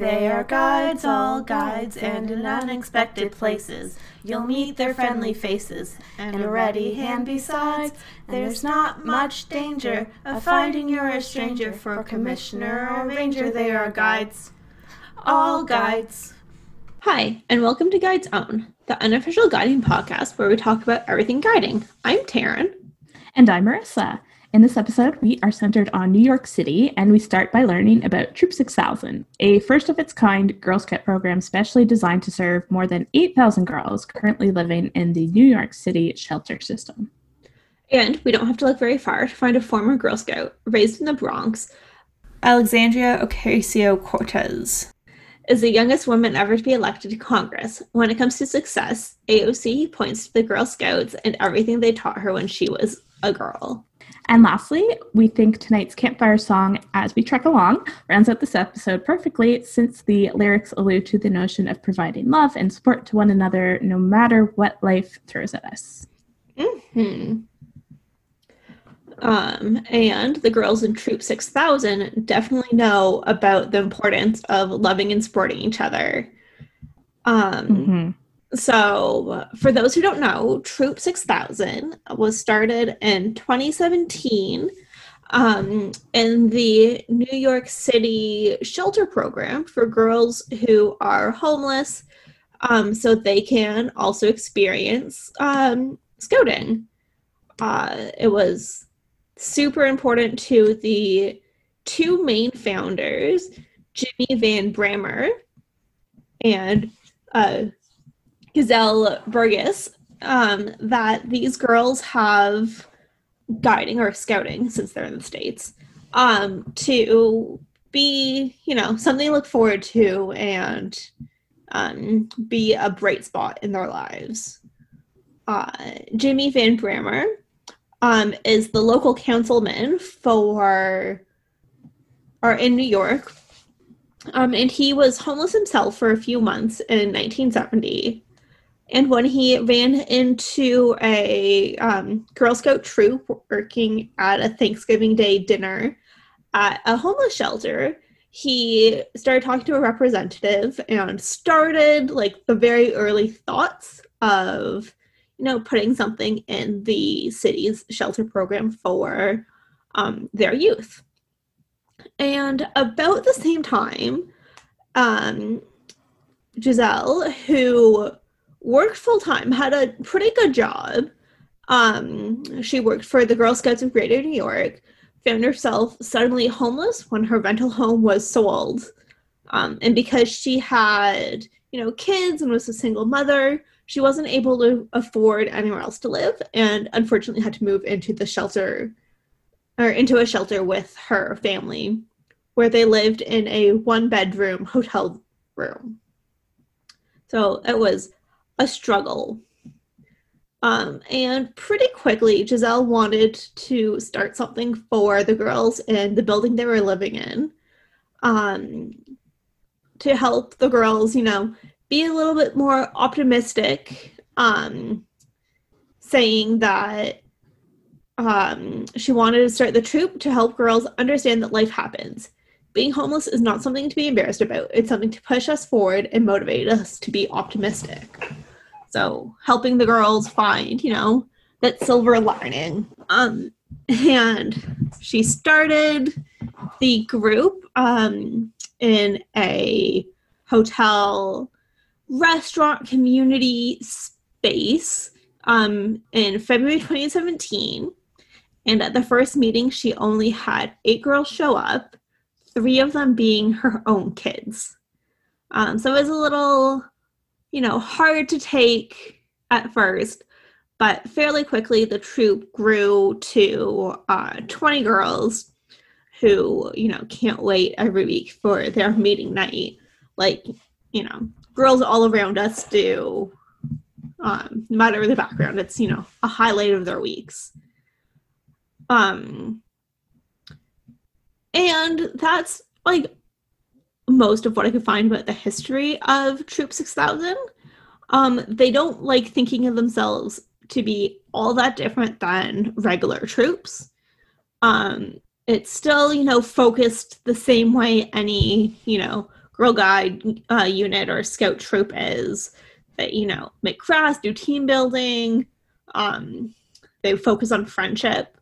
They are guides, all guides, and in unexpected places you'll meet their friendly faces and a ready hand besides. There's not much danger of finding you're a stranger for a commissioner or ranger. They are guides, all guides. Hi, and welcome to Guides Own, the unofficial guiding podcast where we talk about everything guiding. I'm Taryn. And I'm Marissa. In this episode, we are centered on New York City, and we start by learning about Troop 6000, a first of its kind Girl Scout program specially designed to serve more than 8,000 girls currently living in the New York City shelter system. And we don't have to look very far to find a former Girl Scout raised in the Bronx. Alexandria Ocasio Cortez is the youngest woman ever to be elected to Congress. When it comes to success, AOC points to the Girl Scouts and everything they taught her when she was a girl. And lastly, we think tonight's campfire song, As We Trek Along, rounds out this episode perfectly since the lyrics allude to the notion of providing love and support to one another no matter what life throws at us. hmm Um, and the girls in Troop 6000 definitely know about the importance of loving and supporting each other. Um, mm-hmm. So, for those who don't know, Troop 6000 was started in 2017 um, in the New York City shelter program for girls who are homeless um, so they can also experience um, scouting. Uh, it was super important to the two main founders, Jimmy Van Bramer and uh, Giselle Burgess um, that these girls have guiding or scouting since they're in the states um, to be you know something to look forward to and um, be a bright spot in their lives. Uh, jimmy van bramer um, is the local councilman for or in new york um, and he was homeless himself for a few months in 1970 and when he ran into a um, Girl Scout troop working at a Thanksgiving Day dinner at a homeless shelter, he started talking to a representative and started like the very early thoughts of, you know, putting something in the city's shelter program for um, their youth. And about the same time, um, Giselle, who worked full time, had a pretty good job. Um, she worked for the Girl Scouts of Greater New York, found herself suddenly homeless when her rental home was sold. Um, and because she had, you know, kids and was a single mother, she wasn't able to afford anywhere else to live and unfortunately had to move into the shelter or into a shelter with her family where they lived in a one bedroom hotel room. So it was a struggle. Um, and pretty quickly, Giselle wanted to start something for the girls in the building they were living in um, to help the girls, you know, be a little bit more optimistic, um, saying that um, she wanted to start the troop to help girls understand that life happens. Being homeless is not something to be embarrassed about, it's something to push us forward and motivate us to be optimistic. So helping the girls find, you know, that silver lining. Um, and she started the group um, in a hotel restaurant community space um, in February 2017. And at the first meeting, she only had eight girls show up, three of them being her own kids. Um, so it was a little you know, hard to take at first, but fairly quickly the troop grew to uh, 20 girls who, you know, can't wait every week for their meeting night. Like, you know, girls all around us do. Um, no matter the background, it's, you know, a highlight of their weeks. Um, and that's like most of what I could find about the history of Troop 6000. Um, they don't like thinking of themselves to be all that different than regular troops. Um, it's still, you know, focused the same way any, you know, Girl Guide uh, unit or Scout troop is. That you know make crafts, do team building. Um, they focus on friendship.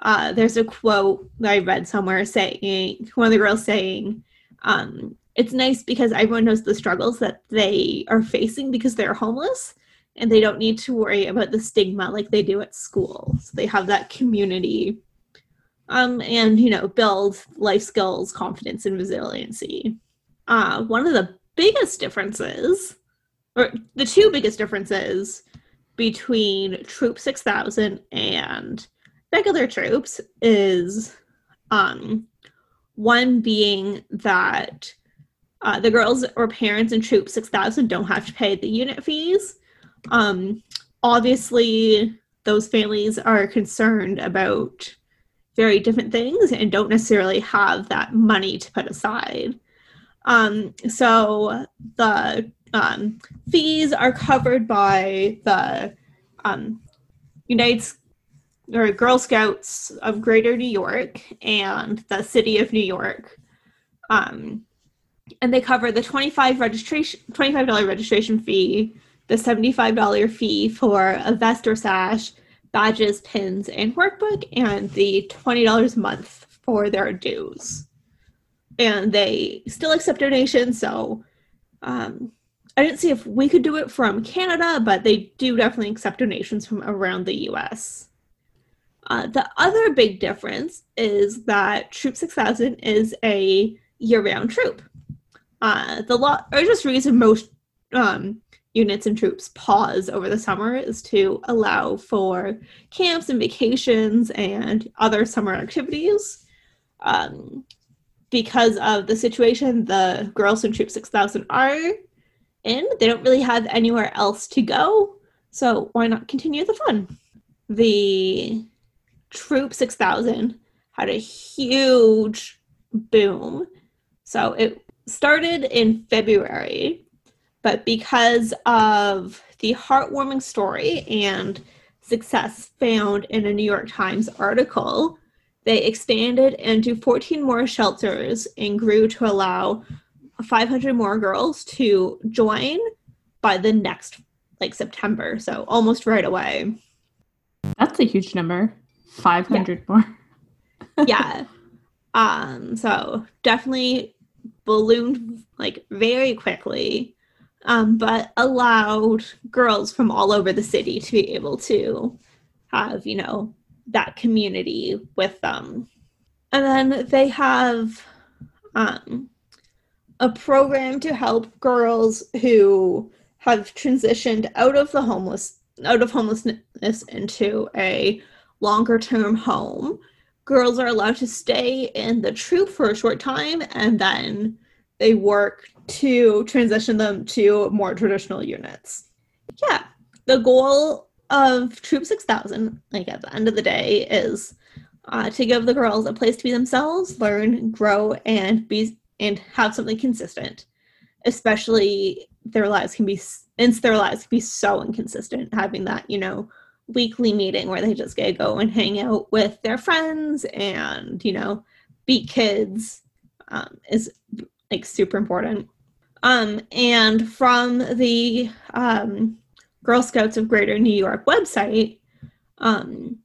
Uh, there's a quote that I read somewhere saying one of the girls saying, um, "It's nice because everyone knows the struggles that they are facing because they're homeless, and they don't need to worry about the stigma like they do at school. So they have that community, um, and you know, build life skills, confidence, and resiliency. Uh, one of the biggest differences, or the two biggest differences between Troop 6000 and regular troops is um, one being that uh, the girls or parents in Troop 6000 don't have to pay the unit fees. Um, obviously, those families are concerned about very different things and don't necessarily have that money to put aside. Um, so the um, fees are covered by the um, United or Girl Scouts of Greater New York and the City of New York. Um, and they cover the 25 registration $25 registration fee, the $75 fee for a vest or sash, badges, pins, and workbook, and the $20 a month for their dues. And they still accept donations, so um, I didn't see if we could do it from Canada, but they do definitely accept donations from around the US. Uh, the other big difference is that Troop 6000 is a year round troop. Uh, the largest reason most um, units and troops pause over the summer is to allow for camps and vacations and other summer activities. Um, because of the situation the girls in Troop 6000 are in, they don't really have anywhere else to go. So why not continue the fun? The Troop 6000 had a huge boom. So it started in February, but because of the heartwarming story and success found in a New York Times article, they expanded into 14 more shelters and grew to allow 500 more girls to join by the next like September. So almost right away. That's a huge number. 500 yeah. more. yeah. Um so definitely ballooned like very quickly. Um, but allowed girls from all over the city to be able to have, you know, that community with them. And then they have um, a program to help girls who have transitioned out of the homeless out of homelessness into a longer term home. Girls are allowed to stay in the troop for a short time and then they work to transition them to more traditional units. Yeah, the goal of Troop 6000, like at the end of the day, is uh, to give the girls a place to be themselves, learn, grow, and be and have something consistent. Especially their lives can be, since their lives can be so inconsistent, having that you know weekly meeting where they just get to go and hang out with their friends and you know be kids um, is like super important. Um, and from the um, Girl Scouts of Greater New York website, um,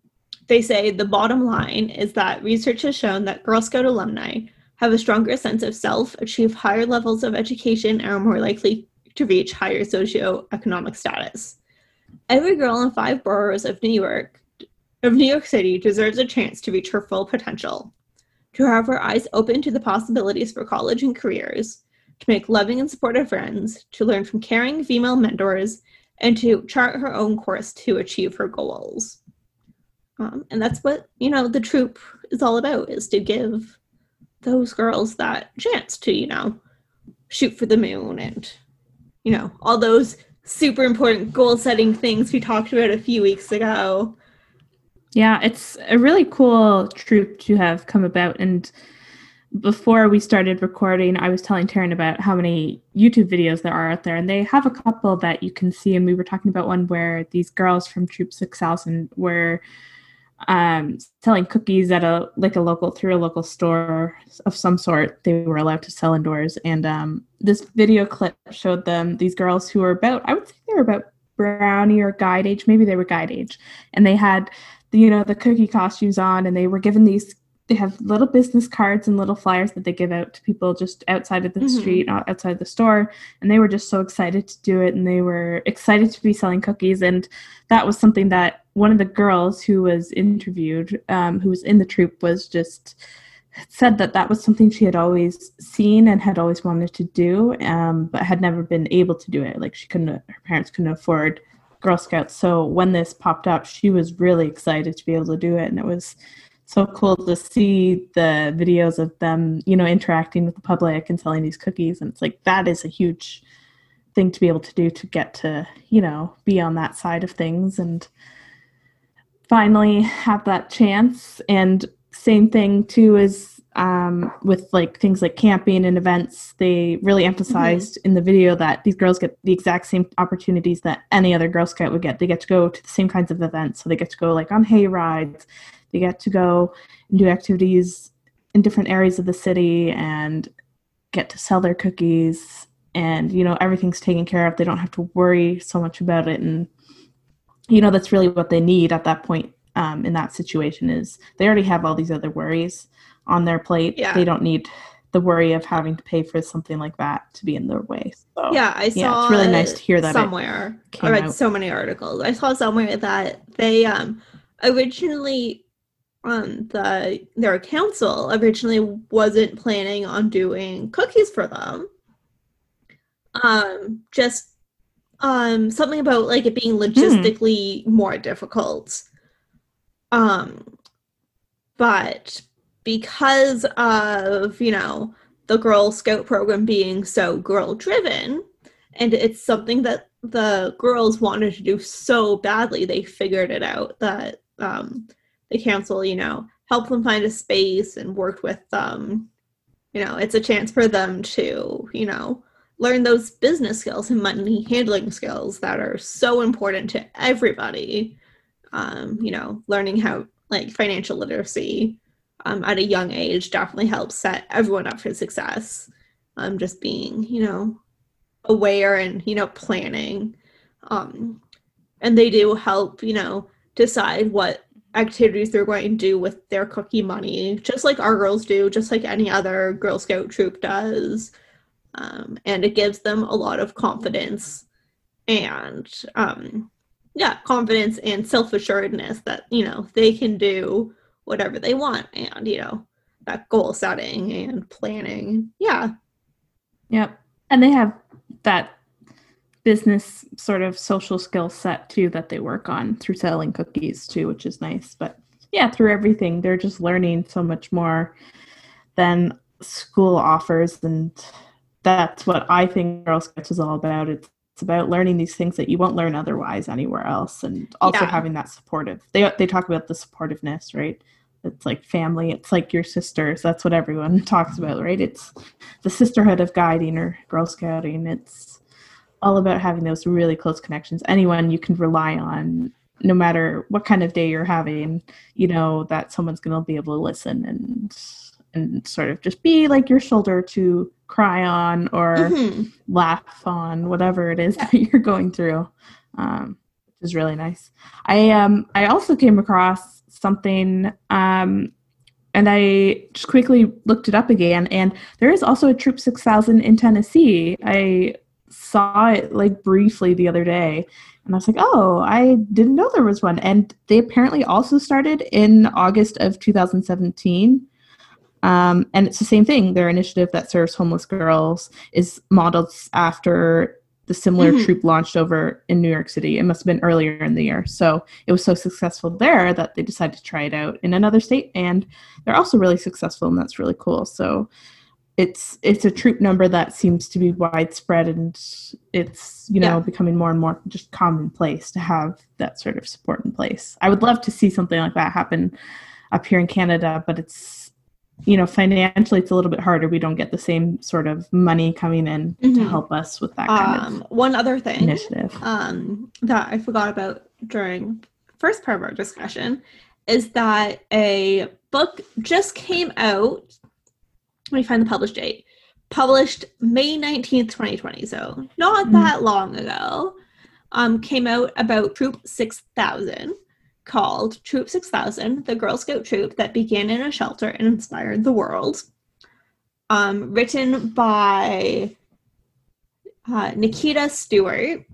they say the bottom line is that research has shown that Girl Scout alumni have a stronger sense of self, achieve higher levels of education, and are more likely to reach higher socioeconomic status. Every girl in five boroughs of New York of New York City deserves a chance to reach her full potential, to have her eyes open to the possibilities for college and careers, to make loving and supportive friends, to learn from caring female mentors, and to chart her own course to achieve her goals. Um, and that's what you know the troop is all about: is to give those girls that chance to you know shoot for the moon and you know all those super important goal setting things we talked about a few weeks ago. Yeah, it's a really cool troop to have come about and before we started recording, I was telling Taryn about how many YouTube videos there are out there, and they have a couple that you can see. And we were talking about one where these girls from Troop 6000 were um, selling cookies at a like a local through a local store of some sort. They were allowed to sell indoors, and um, this video clip showed them these girls who were about I would say they were about brownie or guide age, maybe they were guide age, and they had you know the cookie costumes on, and they were given these. They have little business cards and little flyers that they give out to people just outside of the mm-hmm. street, outside the store, and they were just so excited to do it, and they were excited to be selling cookies, and that was something that one of the girls who was interviewed, um, who was in the troop, was just said that that was something she had always seen and had always wanted to do, um, but had never been able to do it. Like she couldn't, her parents couldn't afford Girl Scouts. So when this popped up, she was really excited to be able to do it, and it was so cool to see the videos of them, you know, interacting with the public and selling these cookies. And it's like that is a huge thing to be able to do to get to, you know, be on that side of things and finally have that chance. And same thing too is um, with like things like camping and events. They really emphasized mm-hmm. in the video that these girls get the exact same opportunities that any other Girl Scout would get. They get to go to the same kinds of events. So they get to go like on hay rides. They get to go and do activities in different areas of the city and get to sell their cookies. And you know everything's taken care of. They don't have to worry so much about it. And you know that's really what they need at that point um, in that situation is they already have all these other worries on their plate. Yeah. they don't need the worry of having to pay for something like that to be in their way. So yeah i saw yeah, it's really nice to hear that somewhere. I read out. so many articles. I saw somewhere that they um originally um the their council originally wasn't planning on doing cookies for them um just um something about like it being hmm. logistically mm. more difficult um but because of you know the girl scout program being so girl driven and it's something that the girls wanted to do so badly they figured it out that um the council you know helped them find a space and worked with them you know it's a chance for them to you know learn those business skills and money handling skills that are so important to everybody. Um, you know, learning how like financial literacy um, at a young age definitely helps set everyone up for success. Um, just being, you know, aware and you know planning. Um, and they do help, you know, decide what activities they're going to do with their cookie money, just like our girls do, just like any other Girl Scout troop does. Um, and it gives them a lot of confidence and um, yeah confidence and self-assuredness that you know they can do whatever they want and you know that goal setting and planning. Yeah. Yep. And they have that business sort of social skill set too that they work on through selling cookies too which is nice but yeah through everything they're just learning so much more than school offers and that's what I think Girl Scouts is all about. It's it's about learning these things that you won't learn otherwise anywhere else, and also yeah. having that supportive. They they talk about the supportiveness, right? It's like family. It's like your sisters. That's what everyone talks about, right? It's the sisterhood of guiding or Girl Scouting. It's all about having those really close connections. Anyone you can rely on, no matter what kind of day you're having. You know that someone's going to be able to listen and and sort of just be like your shoulder to cry on or mm-hmm. laugh on whatever it is that you're going through um, which is really nice i um i also came across something um and i just quickly looked it up again and there is also a troop 6000 in tennessee i saw it like briefly the other day and i was like oh i didn't know there was one and they apparently also started in august of 2017 um, and it's the same thing. Their initiative that serves homeless girls is modeled after the similar mm-hmm. troop launched over in New York City. It must have been earlier in the year. So it was so successful there that they decided to try it out in another state. And they're also really successful, and that's really cool. So it's it's a troop number that seems to be widespread and it's you know yeah. becoming more and more just commonplace to have that sort of support in place. I would love to see something like that happen up here in Canada, but it's you know financially it's a little bit harder we don't get the same sort of money coming in mm-hmm. to help us with that kind um, of one other thing initiative um, that i forgot about during first part of our discussion is that a book just came out. Let me find the published date. Published May 19th, 2020, so not that long ago. Um, came out about Troop 6000 called Troop 6000, the Girl Scout troop that began in a shelter and inspired the world. Um, written by uh, Nikita Stewart,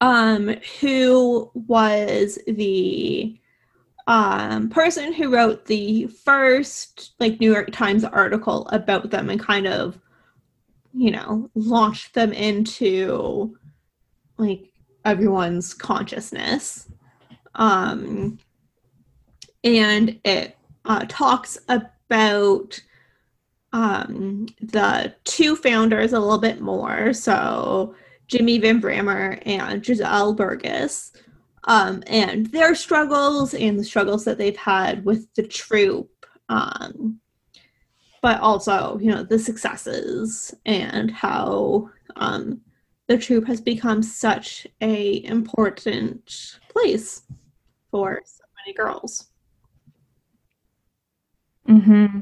um, who was the um, person who wrote the first like New York Times article about them and kind of, you know, launched them into like everyone's consciousness. Um, and it uh, talks about um, the two founders a little bit more. So Jimmy Van Bramer and Giselle Burgess, um, and their struggles and the struggles that they've had with the troop. Um, but also, you know, the successes and how um, the troop has become such a important place for so many girls. Mm-hmm.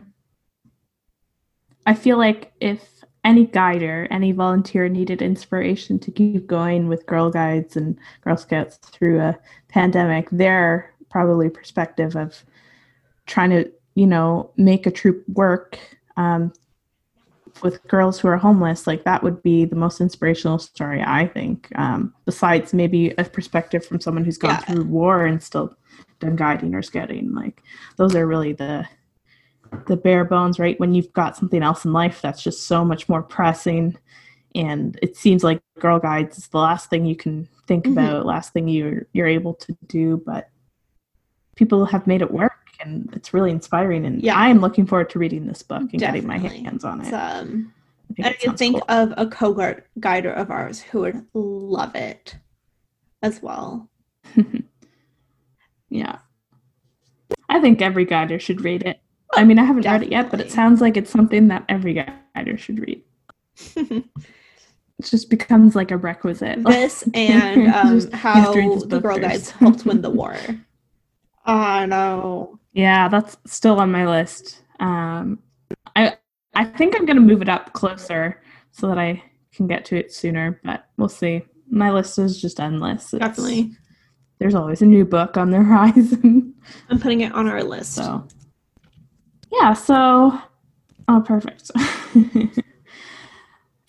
I feel like if any guider, any volunteer needed inspiration to keep going with Girl Guides and Girl Scouts through a pandemic, their probably perspective of trying to, you know, make a troop work um, with girls who are homeless, like that would be the most inspirational story, I think. Um, besides maybe a perspective from someone who's gone yeah. through war and still done guiding or scouting. Like those are really the the bare bones, right? When you've got something else in life that's just so much more pressing, and it seems like Girl Guides is the last thing you can think mm-hmm. about, last thing you're you're able to do, but people have made it work and it's really inspiring and yeah. i'm looking forward to reading this book and Definitely. getting my hands on it um, i, I can think cool. of a co-guider of ours who would love it as well yeah i think every guider should read it I mean, I haven't Definitely. read it yet, but it sounds like it's something that every guider should read. it just becomes like a requisite. This and um, how the Girl Guides helped win the war. I know. Yeah, that's still on my list. Um, I I think I'm gonna move it up closer so that I can get to it sooner, but we'll see. My list is just endless. It's, Definitely. There's always a new book on the horizon. I'm putting it on our list. So yeah, so oh perfect.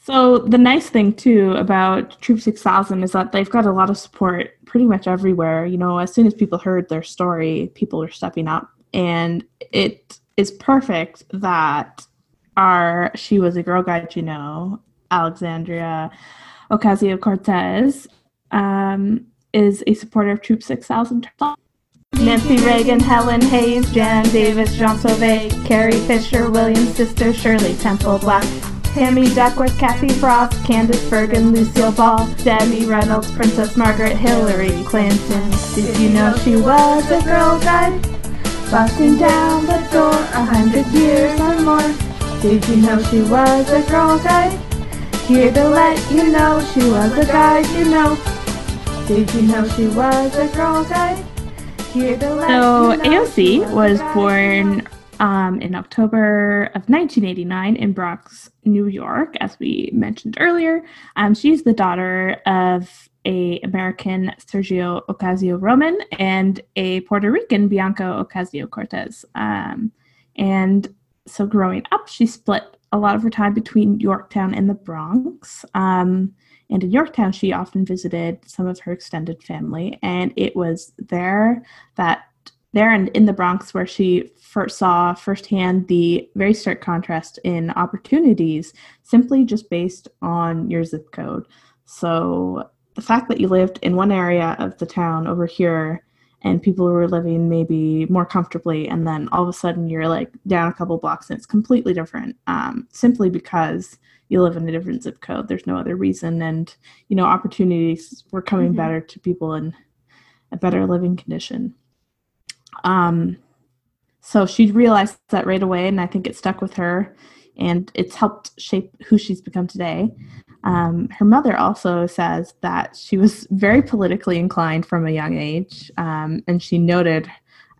so the nice thing too about Troop 6000 is that they've got a lot of support pretty much everywhere. You know, as soon as people heard their story, people are stepping up and it is perfect that our she was a girl guide, you know, Alexandria Ocasio Cortez um, is a supporter of Troop 6000. Nancy Reagan, Helen Hayes, Jan Davis, Jean Sauvé, Carrie Fisher, William's sister, Shirley Temple Black, Tammy Duckworth, Kathy Frost, Candice Bergen, Lucille Ball, Debbie Reynolds, Princess Margaret, Hillary Clinton. Did you know she was a girl guide? Busting down the door a hundred years or more. Did you know she was a girl guide? Here to let you know she was a guide, you know. Did you know she was a girl guide? So AOC was born um, in October of 1989 in Bronx, New York, as we mentioned earlier. Um, she's the daughter of a American Sergio Ocasio Roman and a Puerto Rican Blanca Ocasio Cortez. Um, and so growing up, she split a lot of her time between Yorktown and the Bronx. Um, and in Yorktown, she often visited some of her extended family. And it was there that, there and in the Bronx, where she first saw firsthand the very stark contrast in opportunities simply just based on your zip code. So the fact that you lived in one area of the town over here and people were living maybe more comfortably and then all of a sudden you're like down a couple blocks and it's completely different um, simply because you live in a different zip code. There's no other reason. And, you know, opportunities were coming mm-hmm. better to people in a better living condition. Um, so she realized that right away, and I think it stuck with her, and it's helped shape who she's become today. Um, her mother also says that she was very politically inclined from a young age, um, and she noted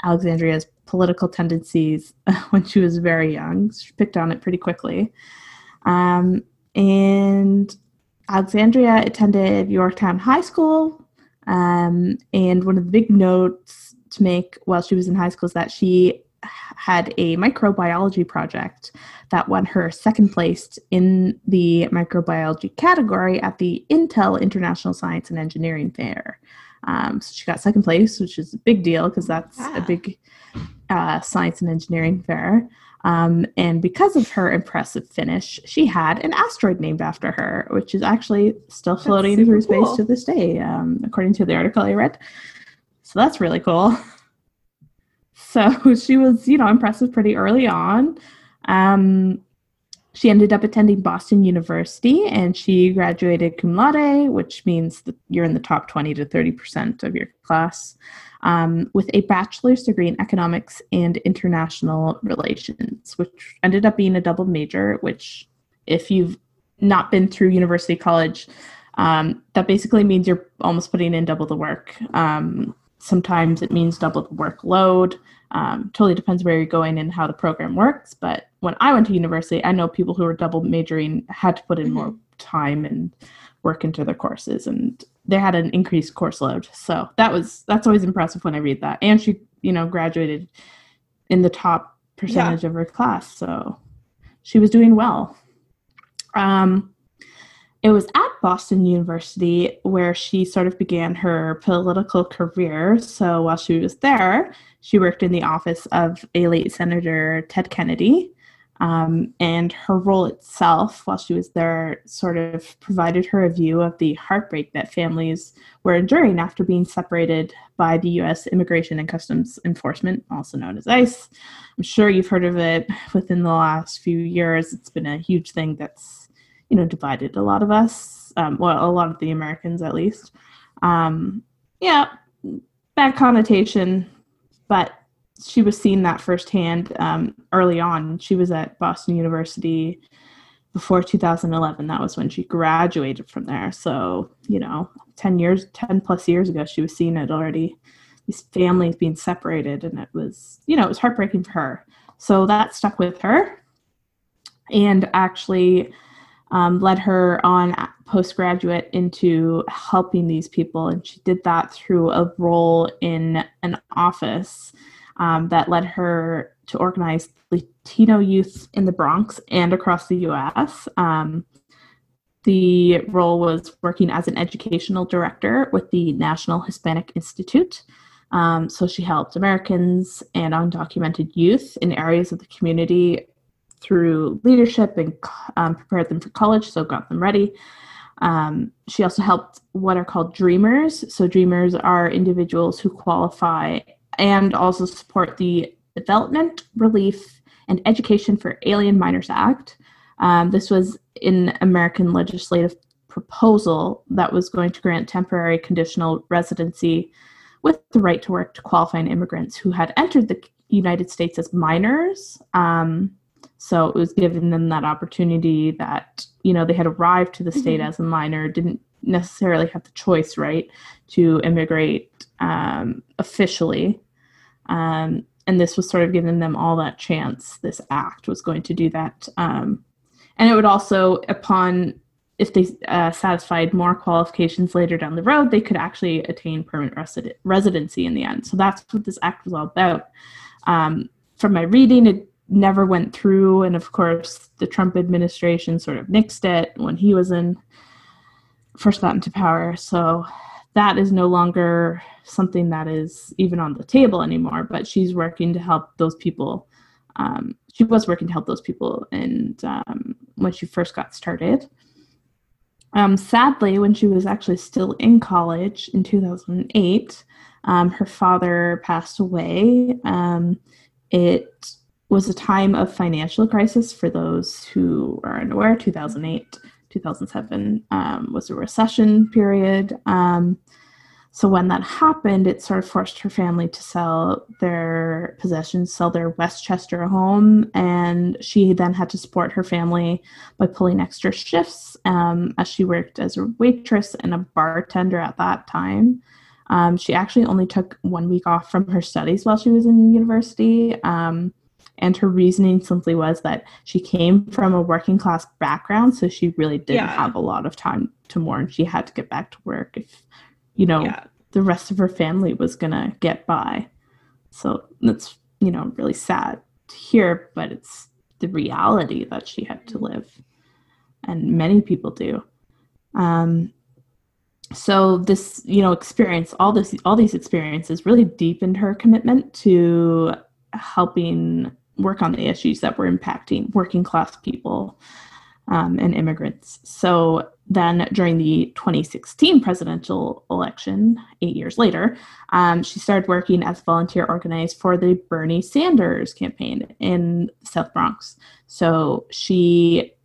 Alexandria's political tendencies when she was very young. She picked on it pretty quickly. Um, and Alexandria attended Yorktown High School. Um, and one of the big notes to make while she was in high school is that she had a microbiology project that won her second place in the microbiology category at the Intel International Science and Engineering Fair. Um, so she got second place, which is a big deal because that's a big uh, science and engineering fair. Um, and because of her impressive finish, she had an asteroid named after her, which is actually still floating through space to this day, um, according to the article I read. So that's really cool. So she was, you know, impressive pretty early on. Um, she ended up attending Boston University and she graduated cum laude, which means that you're in the top 20 to 30% of your class, um, with a bachelor's degree in economics and international relations, which ended up being a double major, which, if you've not been through university college, um, that basically means you're almost putting in double the work. Um, sometimes it means double the workload. Um, totally depends where you're going and how the program works. But when I went to university, I know people who were double majoring had to put in mm-hmm. more time and work into their courses, and they had an increased course load. So that was that's always impressive when I read that. And she, you know, graduated in the top percentage yeah. of her class, so she was doing well. Um, it was at Boston University where she sort of began her political career. So while she was there, she worked in the office of a late Senator Ted Kennedy. Um, and her role itself, while she was there, sort of provided her a view of the heartbreak that families were enduring after being separated by the U.S. Immigration and Customs Enforcement, also known as ICE. I'm sure you've heard of it within the last few years. It's been a huge thing that's you know, divided a lot of us. Um, well, a lot of the Americans, at least. Um, yeah, bad connotation, but she was seeing that firsthand um, early on. She was at Boston University before 2011. That was when she graduated from there. So, you know, 10 years, 10 plus years ago, she was seeing it already. These families being separated, and it was, you know, it was heartbreaking for her. So that stuck with her. And actually, um, led her on postgraduate into helping these people. And she did that through a role in an office um, that led her to organize Latino youth in the Bronx and across the US. Um, the role was working as an educational director with the National Hispanic Institute. Um, so she helped Americans and undocumented youth in areas of the community through leadership and um, prepared them for college, so got them ready. Um, she also helped what are called dreamers. So, dreamers are individuals who qualify and also support the Development, Relief, and Education for Alien Minors Act. Um, this was an American legislative proposal that was going to grant temporary conditional residency with the right to work to qualifying immigrants who had entered the United States as minors. Um, so it was giving them that opportunity that, you know, they had arrived to the state mm-hmm. as a minor, didn't necessarily have the choice, right, to immigrate um, officially. Um, and this was sort of giving them all that chance. This act was going to do that. Um, and it would also, upon if they uh, satisfied more qualifications later down the road, they could actually attain permanent resi- residency in the end. So that's what this act was all about. Um, from my reading, it never went through. And of course, the Trump administration sort of nixed it when he was in first got into power. So that is no longer something that is even on the table anymore. But she's working to help those people. Um, she was working to help those people, and um, when she first got started. Um, sadly, when she was actually still in college in 2008, um, her father passed away. Um, it was a time of financial crisis for those who are unaware. 2008, 2007 um, was a recession period. Um, so when that happened, it sort of forced her family to sell their possessions, sell their Westchester home, and she then had to support her family by pulling extra shifts um, as she worked as a waitress and a bartender at that time. Um, she actually only took one week off from her studies while she was in university. And her reasoning simply was that she came from a working class background, so she really didn't yeah. have a lot of time to mourn. She had to get back to work if, you know, yeah. the rest of her family was going to get by. So that's, you know, really sad to hear, but it's the reality that she had to live. And many people do. Um, so this you know experience all this all these experiences really deepened her commitment to helping work on the issues that were impacting working class people um, and immigrants. So then during the 2016 presidential election eight years later um, she started working as volunteer organizer for the bernie sanders campaign in south bronx. So she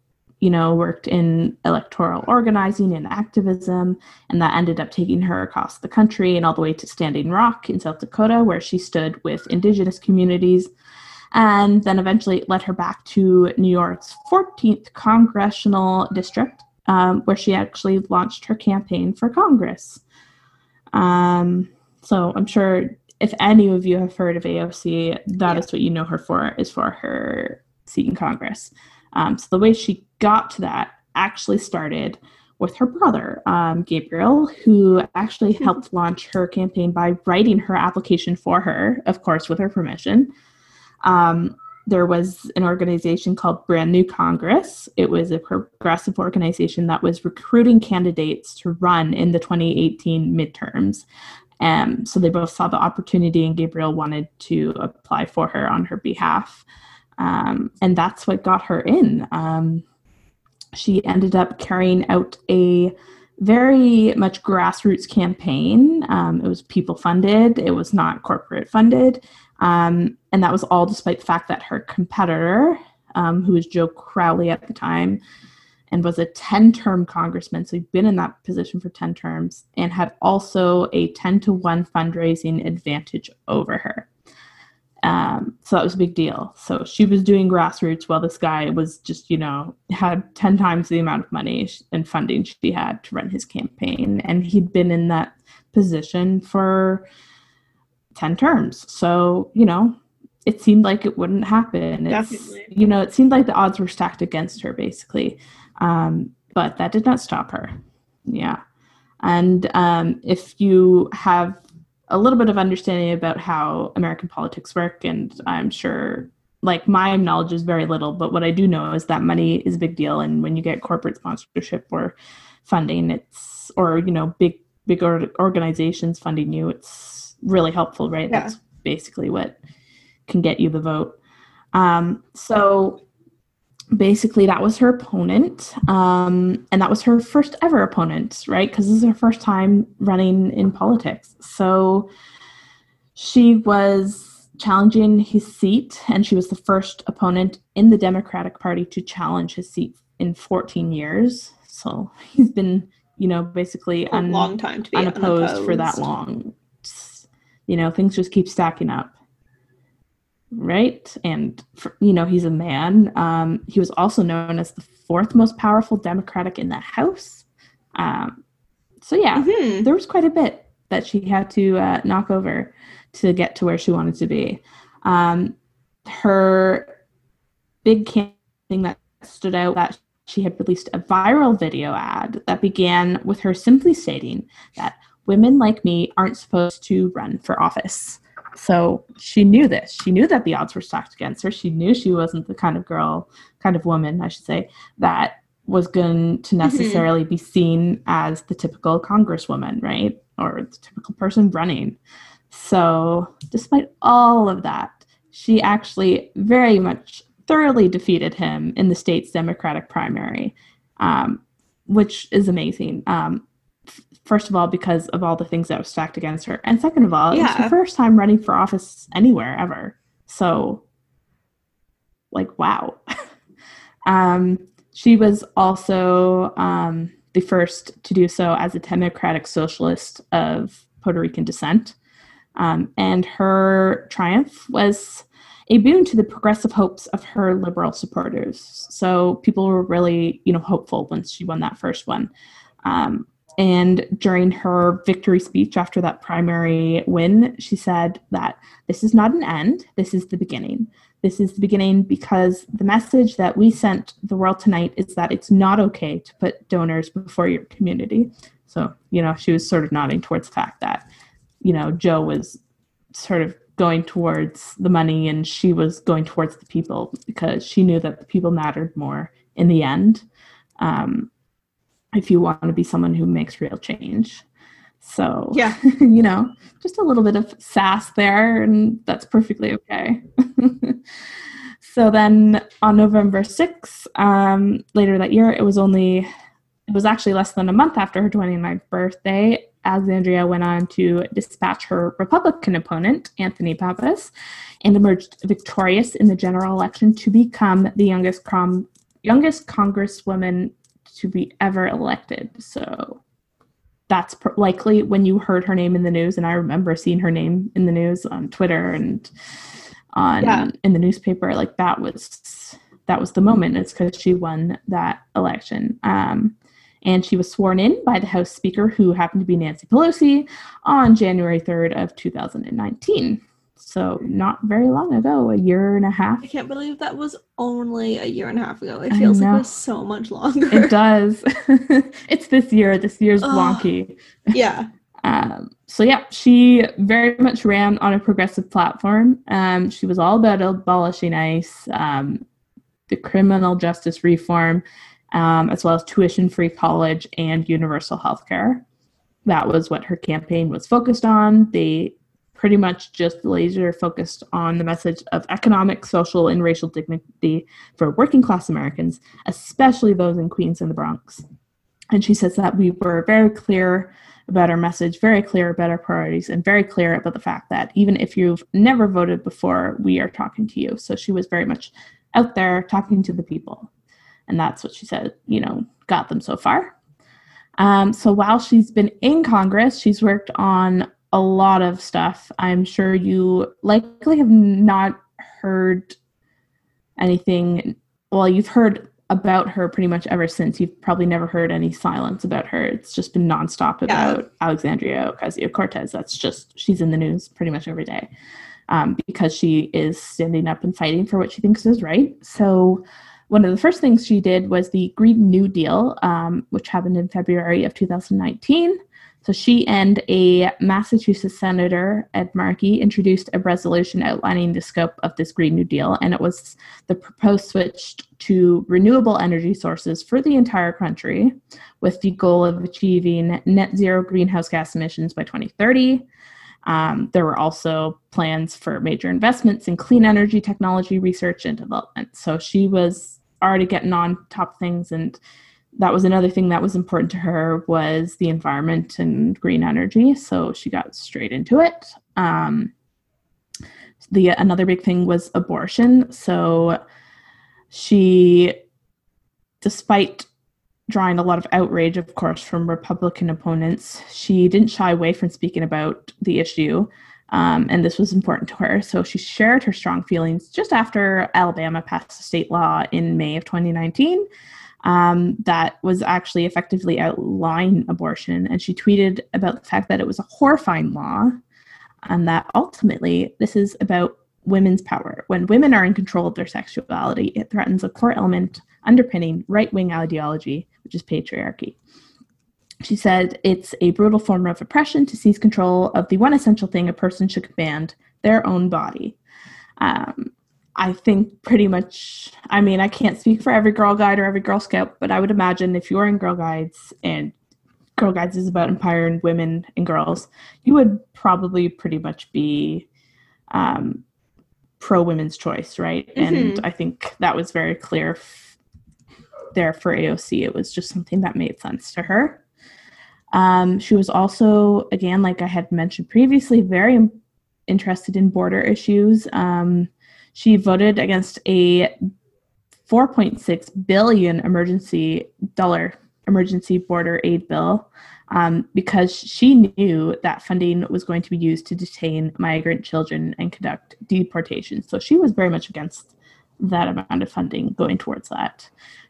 you know, worked in electoral organizing and activism, and that ended up taking her across the country and all the way to Standing Rock in South Dakota, where she stood with indigenous communities, and then eventually led her back to New York's 14th congressional district, um, where she actually launched her campaign for Congress. Um, so I'm sure if any of you have heard of AOC, that yeah. is what you know her for, is for her seat in Congress. Um, so the way she got to that actually started with her brother, um, Gabriel, who actually hmm. helped launch her campaign by writing her application for her, of course, with her permission. Um, there was an organization called Brand New Congress. It was a progressive organization that was recruiting candidates to run in the 2018 midterms. Um, so they both saw the opportunity, and Gabriel wanted to apply for her on her behalf. Um, and that's what got her in. Um, she ended up carrying out a very much grassroots campaign. Um, it was people funded, it was not corporate funded. Um, and that was all despite the fact that her competitor, um, who was Joe Crowley at the time, and was a 10 term congressman, so he'd been in that position for 10 terms, and had also a 10 to 1 fundraising advantage over her. Um, so that was a big deal. So she was doing grassroots while this guy was just, you know, had 10 times the amount of money and funding she had to run his campaign. And he'd been in that position for 10 terms. So, you know, it seemed like it wouldn't happen. It's, Definitely. You know, it seemed like the odds were stacked against her, basically. Um, but that did not stop her. Yeah. And um, if you have a little bit of understanding about how American politics work, and I'm sure like my knowledge is very little, but what I do know is that money is a big deal, and when you get corporate sponsorship or funding, it's or you know big big organizations funding you, it's really helpful, right? Yeah. That's basically what can get you the vote. Um, so basically that was her opponent um, and that was her first ever opponent right because this is her first time running in politics so she was challenging his seat and she was the first opponent in the democratic party to challenge his seat in 14 years so he's been you know basically a un- long time to be unopposed, unopposed for that long you know things just keep stacking up right? And for, you know, he's a man. Um, he was also known as the fourth most powerful Democratic in the House. Um, so yeah, mm-hmm. there was quite a bit that she had to uh, knock over to get to where she wanted to be. Um, her big thing that stood out that she had released a viral video ad that began with her simply stating that women like me aren't supposed to run for office. So she knew this. She knew that the odds were stacked against her. She knew she wasn't the kind of girl, kind of woman, I should say, that was going to mm-hmm. necessarily be seen as the typical congresswoman, right? Or the typical person running. So, despite all of that, she actually very much thoroughly defeated him in the state's Democratic primary, um, which is amazing. Um, first of all because of all the things that were stacked against her. And second of all yeah. it's her first time running for office anywhere ever. So like wow. Um, she was also um, the first to do so as a democratic socialist of puerto rican descent. Um, and her triumph was a boon to the progressive hopes of her liberal supporters. So people were really you know hopeful once she won that first one. Um, and during her victory speech after that primary win, she said that this is not an end, this is the beginning. This is the beginning because the message that we sent the world tonight is that it's not okay to put donors before your community. So, you know, she was sort of nodding towards the fact that, you know, Joe was sort of going towards the money and she was going towards the people because she knew that the people mattered more in the end. Um, if you want to be someone who makes real change. So, yeah, you know, just a little bit of sass there, and that's perfectly okay. so then on November 6th, um, later that year, it was only, it was actually less than a month after her 29th birthday. Alexandria went on to dispatch her Republican opponent, Anthony Pappas, and emerged victorious in the general election to become the youngest, com- youngest congresswoman to be ever elected. So that's pr- likely when you heard her name in the news and i remember seeing her name in the news on twitter and on yeah. in the newspaper like that was that was the moment it's because she won that election um, and she was sworn in by the house speaker who happened to be nancy pelosi on january 3rd of 2019 so not very long ago, a year and a half. I can't believe that was only a year and a half ago. It feels like it was so much longer. It does. it's this year. This year's wonky. Yeah. Um, so yeah, she very much ran on a progressive platform. Um, she was all about abolishing ICE, um, the criminal justice reform, um, as well as tuition-free college and universal health care. That was what her campaign was focused on. They pretty much just laser focused on the message of economic, social, and racial dignity for working class Americans, especially those in Queens and the Bronx. And she says that we were very clear about our message, very clear about our priorities, and very clear about the fact that even if you've never voted before, we are talking to you. So she was very much out there talking to the people. And that's what she said, you know, got them so far. Um, so while she's been in Congress, she's worked on a lot of stuff. I'm sure you likely have not heard anything. Well, you've heard about her pretty much ever since. You've probably never heard any silence about her. It's just been nonstop about yeah. Alexandria Ocasio Cortez. That's just, she's in the news pretty much every day um, because she is standing up and fighting for what she thinks is right. So, one of the first things she did was the Green New Deal, um, which happened in February of 2019. So she and a Massachusetts Senator, Ed Markey, introduced a resolution outlining the scope of this Green New Deal, and it was the proposed switch to renewable energy sources for the entire country, with the goal of achieving net zero greenhouse gas emissions by 2030. Um, there were also plans for major investments in clean energy technology research and development. So she was already getting on top things and that was another thing that was important to her was the environment and green energy. So she got straight into it. Um, the another big thing was abortion. So she despite drawing a lot of outrage of course from republican opponents she didn't shy away from speaking about the issue um, and this was important to her. So she shared her strong feelings just after alabama passed a state law in may of 2019 um, that was actually effectively outlawing abortion. And she tweeted about the fact that it was a horrifying law and that ultimately this is about women's power. When women are in control of their sexuality, it threatens a core element underpinning right wing ideology, which is patriarchy. She said it's a brutal form of oppression to seize control of the one essential thing a person should command their own body. Um, I think pretty much, I mean, I can't speak for every Girl Guide or every Girl Scout, but I would imagine if you're in Girl Guides and Girl Guides is about empowering women and girls, you would probably pretty much be um, pro women's choice, right? Mm-hmm. And I think that was very clear f- there for AOC. It was just something that made sense to her. Um, she was also, again, like I had mentioned previously, very interested in border issues. Um, she voted against a 4.6 billion emergency dollar emergency border aid bill um, because she knew that funding was going to be used to detain migrant children and conduct deportations. So she was very much against that amount of funding going towards that.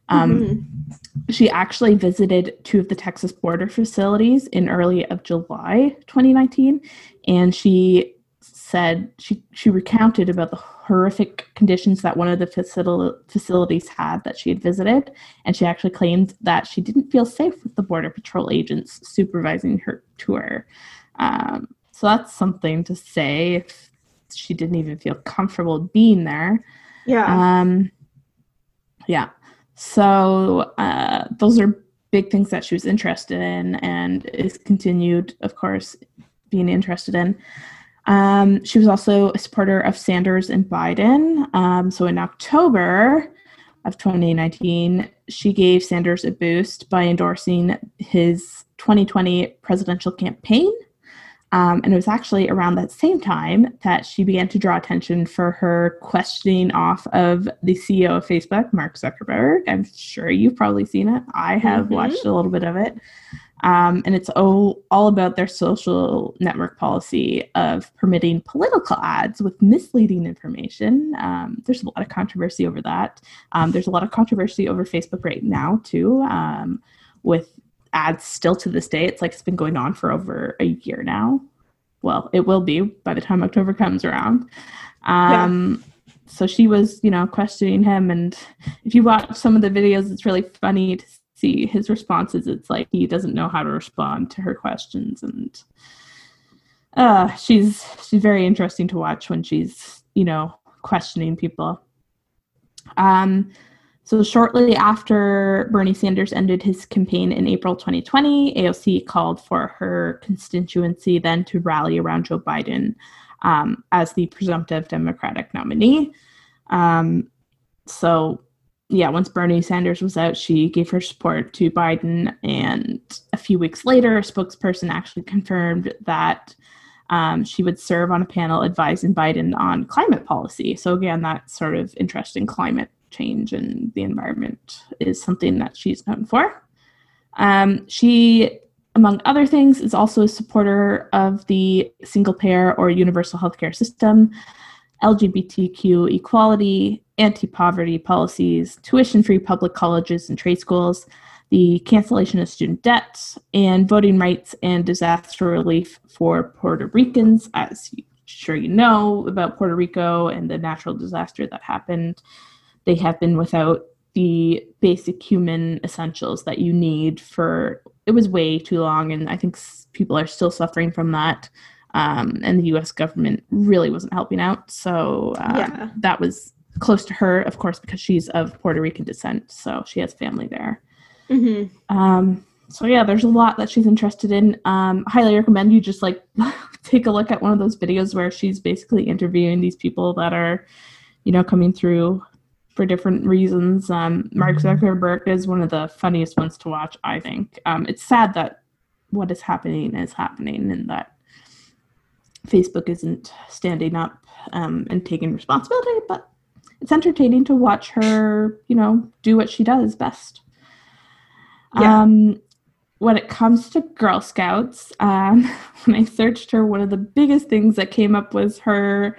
Um, mm-hmm. She actually visited two of the Texas border facilities in early of July 2019, and she said she she recounted about the horrific conditions that one of the facil- facilities had that she had visited, and she actually claimed that she didn't feel safe with the border patrol agents supervising her tour. Um, so that's something to say if she didn't even feel comfortable being there. Yeah. Um, yeah. So uh, those are big things that she was interested in and is continued, of course, being interested in. Um, she was also a supporter of Sanders and Biden. Um, so in October of 2019, she gave Sanders a boost by endorsing his 2020 presidential campaign. Um, and it was actually around that same time that she began to draw attention for her questioning off of the CEO of Facebook, Mark Zuckerberg. I'm sure you've probably seen it. I have mm-hmm. watched a little bit of it. Um, and it's all, all about their social network policy of permitting political ads with misleading information. Um, there's a lot of controversy over that. Um, there's a lot of controversy over Facebook right now, too, um, with ads still to this day. It's like it's been going on for over a year now. Well, it will be by the time October comes around. Yeah. Um, so she was, you know, questioning him. And if you watch some of the videos, it's really funny to see his responses. It's like he doesn't know how to respond to her questions. And uh she's she's very interesting to watch when she's you know questioning people. Um so shortly after Bernie Sanders ended his campaign in April 2020, AOC called for her constituency then to rally around Joe Biden um, as the presumptive Democratic nominee. Um, so yeah, once Bernie Sanders was out, she gave her support to Biden. And a few weeks later, a spokesperson actually confirmed that um, she would serve on a panel advising Biden on climate policy. So, again, that sort of interest in climate change and the environment is something that she's known for. Um, she, among other things, is also a supporter of the single payer or universal healthcare system, LGBTQ equality, anti poverty policies, tuition free public colleges and trade schools, the cancellation of student debt, and voting rights and disaster relief for Puerto Ricans. As sure you know about Puerto Rico and the natural disaster that happened, they have been without the basic human essentials that you need for it was way too long and i think people are still suffering from that um, and the us government really wasn't helping out so uh, yeah. that was close to her, of course, because she's of Puerto Rican descent, so she has family there. Mm-hmm. Um, so yeah, there's a lot that she's interested in. Um, highly recommend you just like take a look at one of those videos where she's basically interviewing these people that are, you know, coming through for different reasons. Um, Mark mm-hmm. Zuckerberg is one of the funniest ones to watch. I think um, it's sad that what is happening is happening, and that Facebook isn't standing up um, and taking responsibility. But it's entertaining to watch her, you know, do what she does best. Yeah. Um, when it comes to Girl Scouts, um, when I searched her, one of the biggest things that came up was her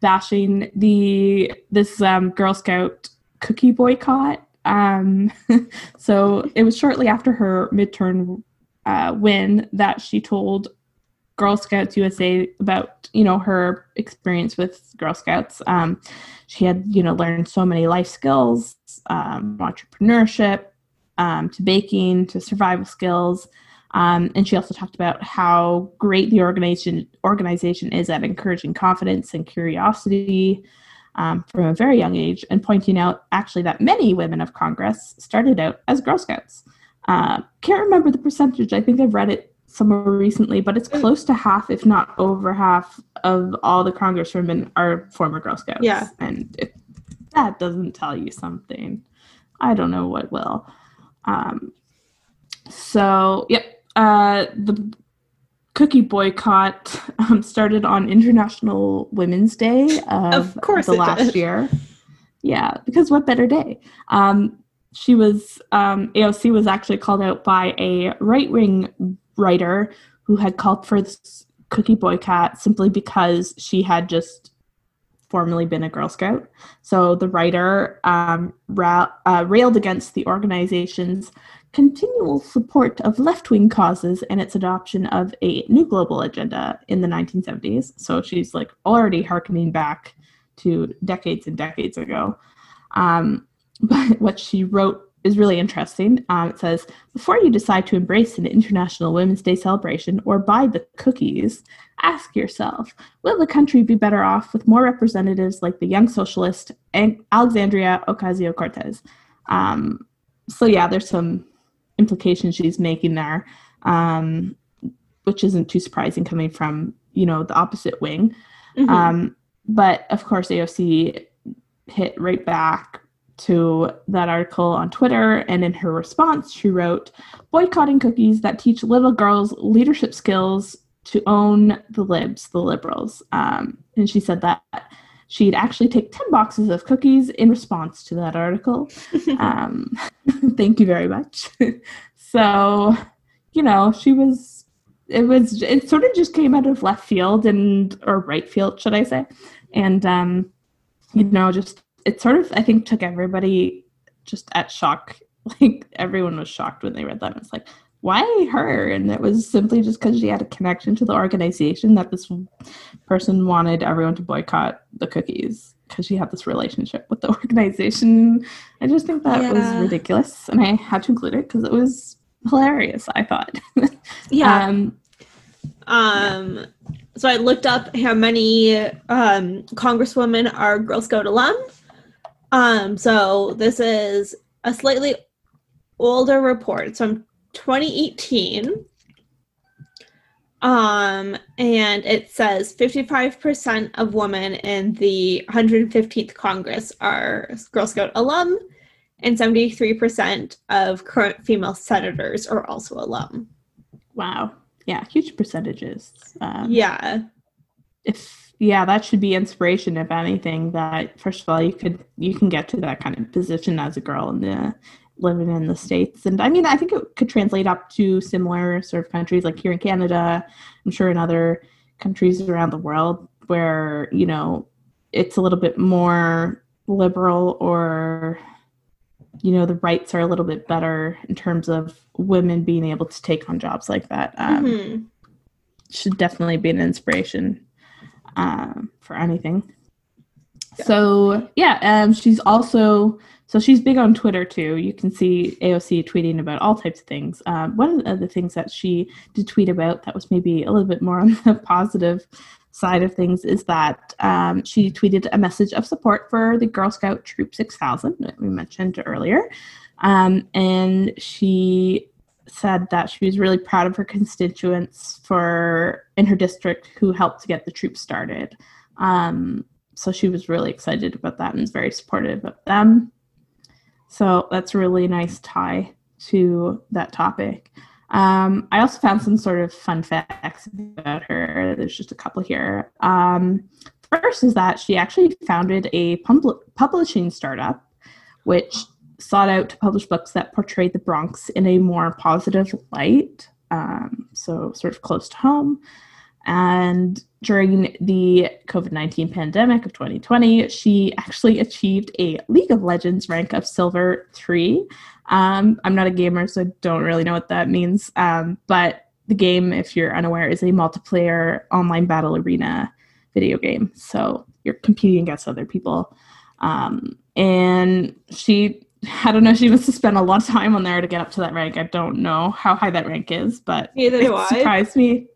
bashing the this um, Girl Scout cookie boycott. Um, so it was shortly after her midterm uh, win that she told Girl Scouts USA about you know her experience with Girl Scouts. Um, she had you know learned so many life skills, um, entrepreneurship, um, to baking, to survival skills, um, and she also talked about how great the organization organization is at encouraging confidence and curiosity. Um, from a very young age, and pointing out actually that many women of Congress started out as Girl Scouts. Uh, can't remember the percentage. I think I've read it somewhere recently, but it's close to half, if not over half, of all the congresswomen are former Girl Scouts. Yeah. And if that doesn't tell you something, I don't know what will. Um, so, yep. Uh, the cookie boycott um, started on International Women's Day of, of course the last did. year. Yeah, because what better day? Um, she was um, AOC was actually called out by a right wing writer who had called for this cookie boycott simply because she had just formerly been a Girl Scout. So the writer um, ra- uh, railed against the organization's continual support of left wing causes and its adoption of a new global agenda in the 1970s. So she's like already harkening back to decades and decades ago. Um, but what she wrote is really interesting. Um, it says, Before you decide to embrace an International Women's Day celebration or buy the cookies, ask yourself Will the country be better off with more representatives like the young socialist Alexandria Ocasio Cortez? Um, so, yeah, there's some implications she's making there, um, which isn't too surprising coming from, you know, the opposite wing. Mm-hmm. Um, but of course, AOC hit right back to that article on Twitter, and in her response, she wrote, boycotting cookies that teach little girls leadership skills to own the libs, the liberals. Um, and she said that she'd actually take 10 boxes of cookies in response to that article. um, thank you very much. so, you know, she was, it was, it sort of just came out of left field and, or right field, should I say. And, um, you know, just it sort of I think took everybody just at shock. Like everyone was shocked when they read that. It's like, why her? And it was simply just because she had a connection to the organization that this person wanted everyone to boycott the cookies because she had this relationship with the organization. I just think that yeah. was ridiculous, and I had to include it because it was hilarious. I thought. yeah. Um, um so I looked up how many um, congresswomen are Girl Scout alum, um, so this is a slightly older report. It's from 2018. Um, and it says 55% of women in the 115th Congress are Girl Scout alum, and 73% of current female senators are also alum. Wow. Yeah, huge percentages. Um, yeah. If yeah that should be inspiration if anything that first of all you could you can get to that kind of position as a girl in the living in the states. And i mean i think it could translate up to similar sort of countries like here in canada i'm sure in other countries around the world where you know it's a little bit more liberal or you know the rights are a little bit better in terms of women being able to take on jobs like that. Um, mm-hmm. should definitely be an inspiration um, for anything. Yeah. So yeah, um, she's also so she's big on Twitter too. You can see AOC tweeting about all types of things. Um, one of the things that she did tweet about that was maybe a little bit more on the positive side of things is that um, she tweeted a message of support for the Girl Scout Troop 6000 that we mentioned earlier. Um, and she said that she was really proud of her constituents for in her district who helped to get the troops started. Um, so she was really excited about that and is very supportive of them. So that's a really nice tie to that topic. Um, I also found some sort of fun facts about her. There's just a couple here. Um, first is that she actually founded a pub- publishing startup, which sought out to publish books that portrayed the Bronx in a more positive light, um, so sort of close to home. And during the COVID 19 pandemic of 2020, she actually achieved a League of Legends rank of Silver 3. Um, I'm not a gamer, so I don't really know what that means. Um, but the game, if you're unaware, is a multiplayer online battle arena video game. So you're competing against other people. Um, and she I don't know. She must have spent a lot of time on there to get up to that rank. I don't know how high that rank is, but Neither it do I. surprised me.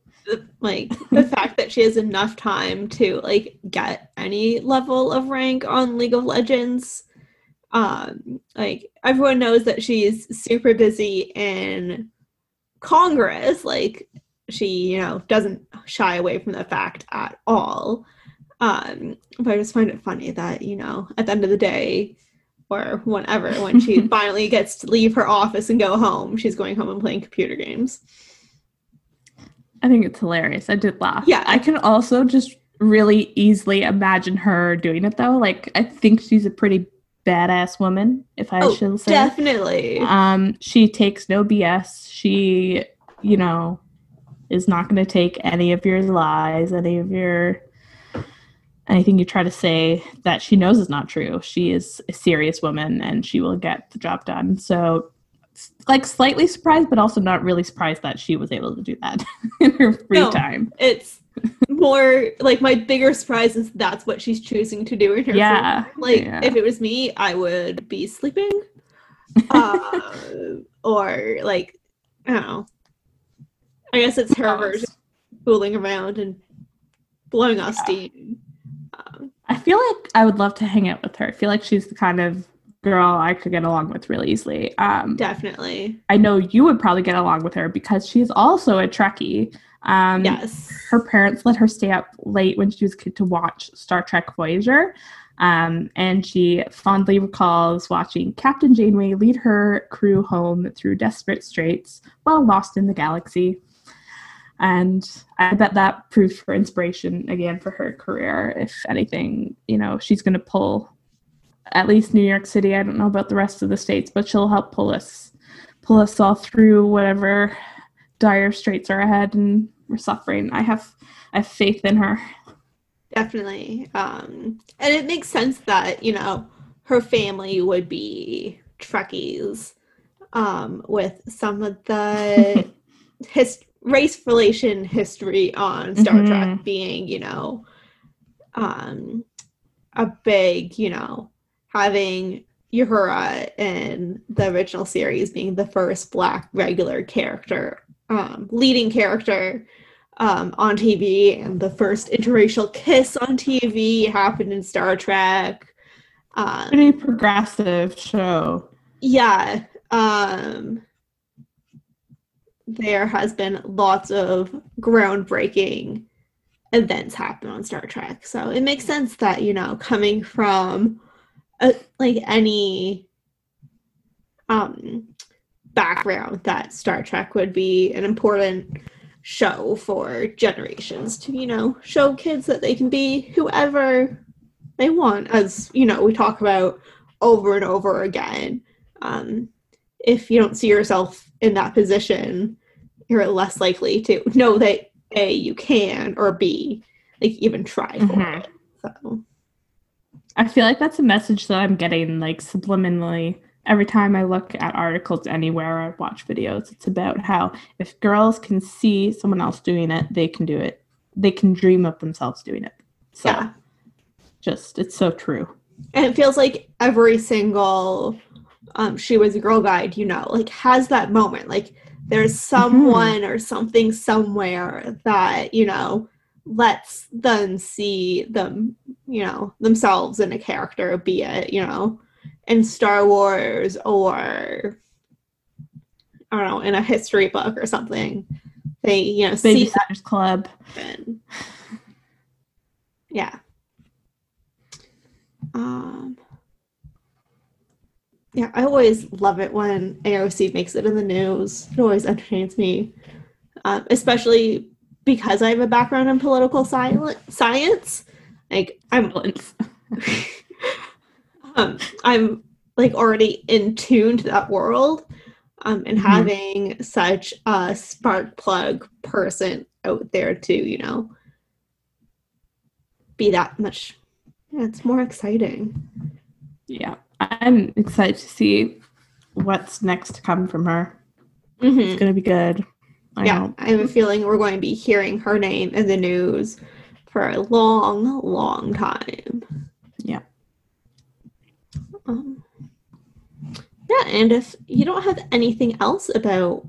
Like the fact that she has enough time to like get any level of rank on League of Legends. Um, like everyone knows that she's super busy in Congress. Like she, you know, doesn't shy away from the fact at all. Um, but I just find it funny that you know, at the end of the day or whenever when she finally gets to leave her office and go home she's going home and playing computer games. I think it's hilarious. I did laugh. Yeah. I can also just really easily imagine her doing it though. Like i think she's a pretty badass woman if i oh, should say. definitely. Um she takes no bs she you know is not going to take any of your lies any of your anything you try to say that she knows is not true. She is a serious woman and she will get the job done. So, like, slightly surprised, but also not really surprised that she was able to do that in her free No. time. It's more like my bigger surprise is that's what she's choosing to do in her Yeah, free time. Like yeah. if it was me, I would be sleeping. uh, or like I don't know. I guess it's her version fooling around and blowing off steam. I feel like I would love to hang out with her. I feel like she's the kind of girl I could get along with really easily. Um, definitely. I know you would probably get along with her because she's also a Trekkie. Um, Yes. her parents let her stay up late when she was a kid to watch Star Trek Voyager. Um, and she fondly recalls watching Captain Janeway lead her crew home through desperate straits while lost in the galaxy. And I bet that proved for inspiration again for her career. If anything, you know, she's going to pull at least New York City. I don't know about the rest of the states, but she'll help pull us, pull us all through whatever dire straits are ahead and we're suffering. I have I have faith in her. Definitely. Um, and it makes sense that, you know, her family would be Trekkies um, with some of the his- race relation history on Star Mhm. Trek being, you know, um, a big, you know, having Uhura in the original series being the first black regular character, um, leading character um, on TV, and the first interracial kiss on TV happened in Star Trek. Um, Pretty progressive show. yeah, um, there has been lots of groundbreaking events happen on Star Trek, so it makes sense that you know coming from a, like any um background that Star Trek would be an important show for generations to you know show kids that they can be whoever they want as you know we talk about over and over again. Um, if you don't see yourself in that position you're less likely to know that a you can or b like even try for Mhm. it so I feel like that's a message that I'm getting like subliminally every time I look at articles anywhere or watch videos. It's about how if girls can see someone else doing it, they can do it. They can dream of themselves doing it. So yeah just it's so true. and it feels like every single um she was a girl guide you know like has that moment like there's someone or something somewhere that you know lets them see them you know themselves in a character be it you know in star wars or i don't know in a history book or something they you know see that Club. happen. Yeah. Um Yeah, I always love it when AOC makes it in the news. It always entertains me. Um, especially because I have a background in political sci- science. Like I'm um, I'm like already in tune to that world. Um, and Mhm. having such a spark plug person out there to, you know, be that much, yeah, it's more exciting. Yeah. I'm excited to see what's next to come from her. Mhm. It's gonna be good. I yeah, know. I have a feeling we're going to be hearing her name in the news for a long, long time. Yeah. Um, yeah, and if you don't have anything else about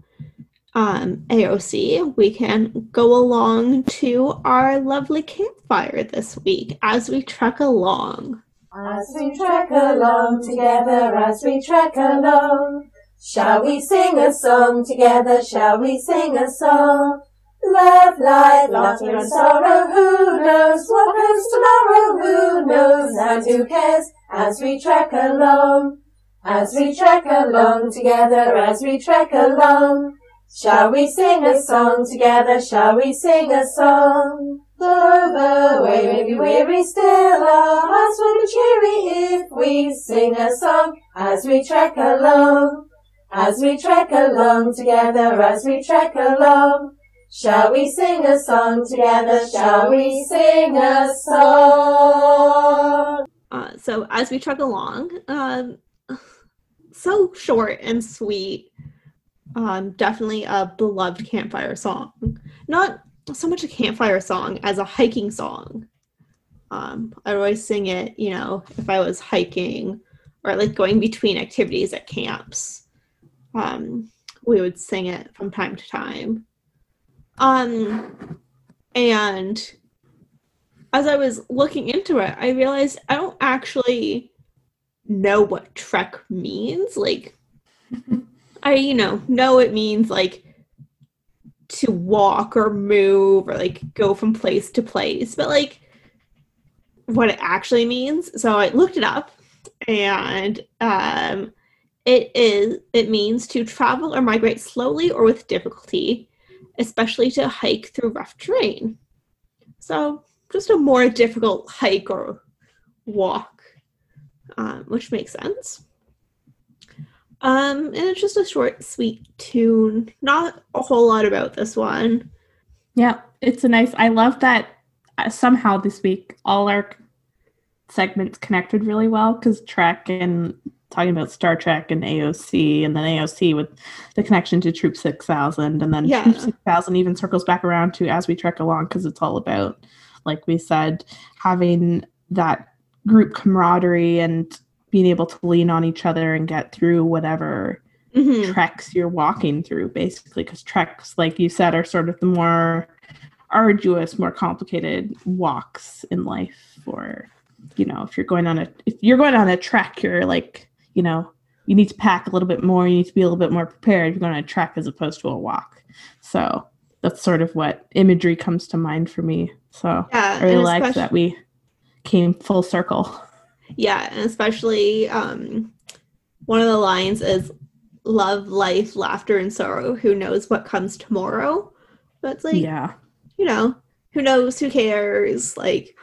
um, AOC, we can go along to our lovely campfire this week as we trek along. As we trek along together, as we trek along, shall we sing a song together? Shall we sing a song? Love, light, laughter and sorrow, who knows what comes tomorrow? Who knows and who cares? As we trek along, as we trek along together, as we trek along, shall we sing a song together? Shall we sing a song? Though way may be weary, still our hearts will be cheery if we sing a song as we trek along. As we trek along together, as we trek along, Shall we sing a song together? Shall we sing a song? Uh, so as we trek along, um, so short and sweet. Um, definitely a beloved campfire song. Not so much a campfire song as a hiking song. Um, I always sing it, you know, if I was hiking or like going between activities at camps. Um, we would sing it from time to time. Um, and as I was looking into it, I realized I don't actually know what trek means. Like, I, you know, know it means like to walk or move or like go from place to place, but like what it actually means. So I looked it up and um, it is it means to travel or migrate slowly or with difficulty, especially to hike through rough terrain. So just a more difficult hike or walk, um, which makes sense. Um, and it's just a short, sweet tune. Not a whole lot about this one. Yeah, it's a nice. I love that uh, somehow this week all our segments connected really well because Trek and talking about Star Trek and AOC, and then AOC with the connection to Troop 6000, and then Yeah. Troop 6000 even circles back around to as we trek along because it's all about, like we said, having that group camaraderie and being able to lean on each other and get through whatever Mhm. treks you're walking through, basically. Because treks, like you said, are sort of the more arduous, more complicated walks in life. Or, you know, if you're going on a if you're going on a trek, you're like, you know, you need to pack a little bit more. You need to be a little bit more prepared. You're going on a trek as opposed to a walk. So that's sort of what imagery comes to mind for me. So Yeah, I really like that we came full circle. Yeah, and especially um, one of the lines is love, life, laughter, and sorrow. Who knows what comes tomorrow? But it's like, yeah. you know, who knows? Who cares? Like,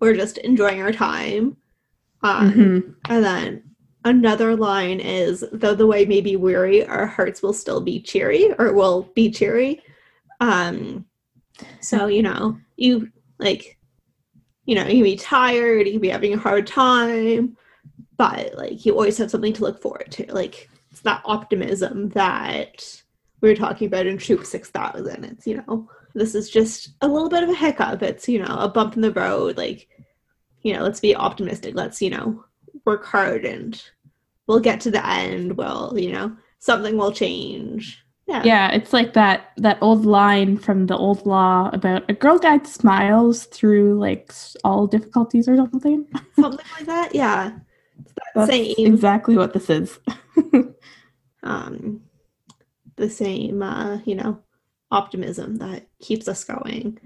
we're just enjoying our time. Um, Mhm. And then another line is, though the way may be weary, our hearts will still be cheery or will be cheery. Um, so, you know, you like, you know, you can be tired, you can be having a hard time, but like you always have something to look forward to. Like it's that optimism that we were talking about in Troop 6000. It's, you know, this is just a little bit of a hiccup. It's, you know, a bump in the road. Like, you know, let's be optimistic. Let's, you know, work hard and we'll get to the end. Well, you know, something will change. Yeah. Yeah, it's like that that old line from the old law about a girl guide smiles through like all difficulties or something. Something like that. Yeah. It's that That's same exactly what this is. um the same uh, you know, optimism that keeps us going.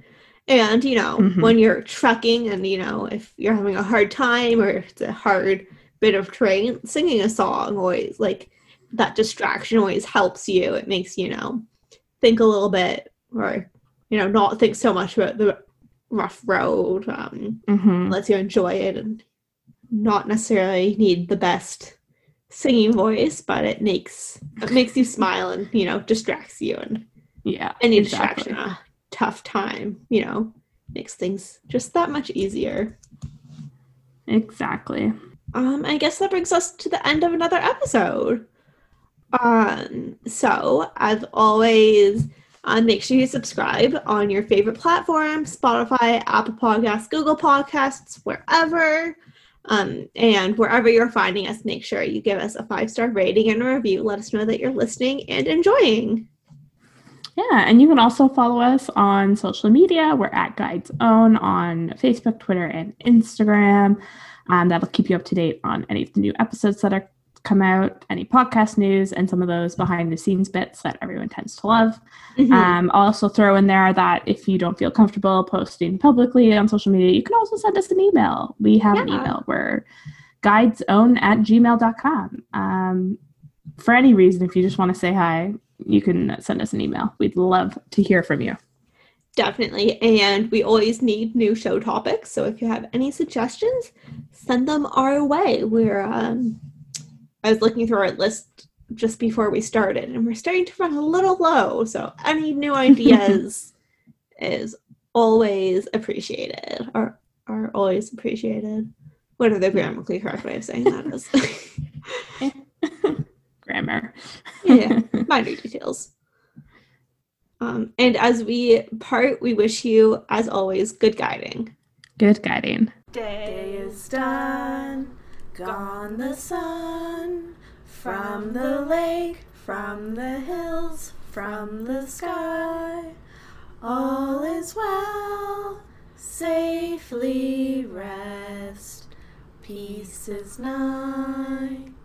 And, you know, Mhm. when you're trekking and, you know, if you're having a hard time or if it's a hard bit of terrain, singing a song always like that distraction always helps you. It makes, you know, think a little bit or, you know, not think so much about the rough road. Um, hmm lets you enjoy it and not necessarily need the best singing voice, but it makes it makes you smile and you know distracts you and Yeah, any exactly. distraction in a tough time, you know, makes things just that much easier. Exactly. Um, I guess that brings us to the end of another episode. Um, so as always, uh, make sure you subscribe on your favorite platform: Spotify, Apple Podcasts, Google Podcasts, wherever. Um, and wherever you're finding us, make sure you give us a five star rating and a review. Let us know that you're listening and enjoying. Yeah, and you can also follow us on social media. We're at Guides Own on Facebook, Twitter, and Instagram. Um, that'll keep you up to date on any of the new episodes that are come out, any podcast news, and some of those behind the scenes bits that everyone tends to love. Mhm. Um, I'll also throw in there that if you don't feel comfortable posting publicly on social media, you can also send us an email. We have an email. We're guidesown at gmail.com. Um, for any reason, if you just want to say hi, you can send us an email. We'd love to hear from you. Definitely. And we always need new show topics. So if you have any suggestions, send them our way. We're um I was looking through our list just before we started, and we're starting to run a little low. So any new ideas is always appreciated, or are always appreciated. Whatever the grammatically correct way of saying that is. Grammar. yeah, minor details. Um, and as we part, we wish you, as always, good guiding. Good guiding. Day is done, gone the sun, from the lake, from the hills, from the sky. All is well, safely rest, peace is nigh.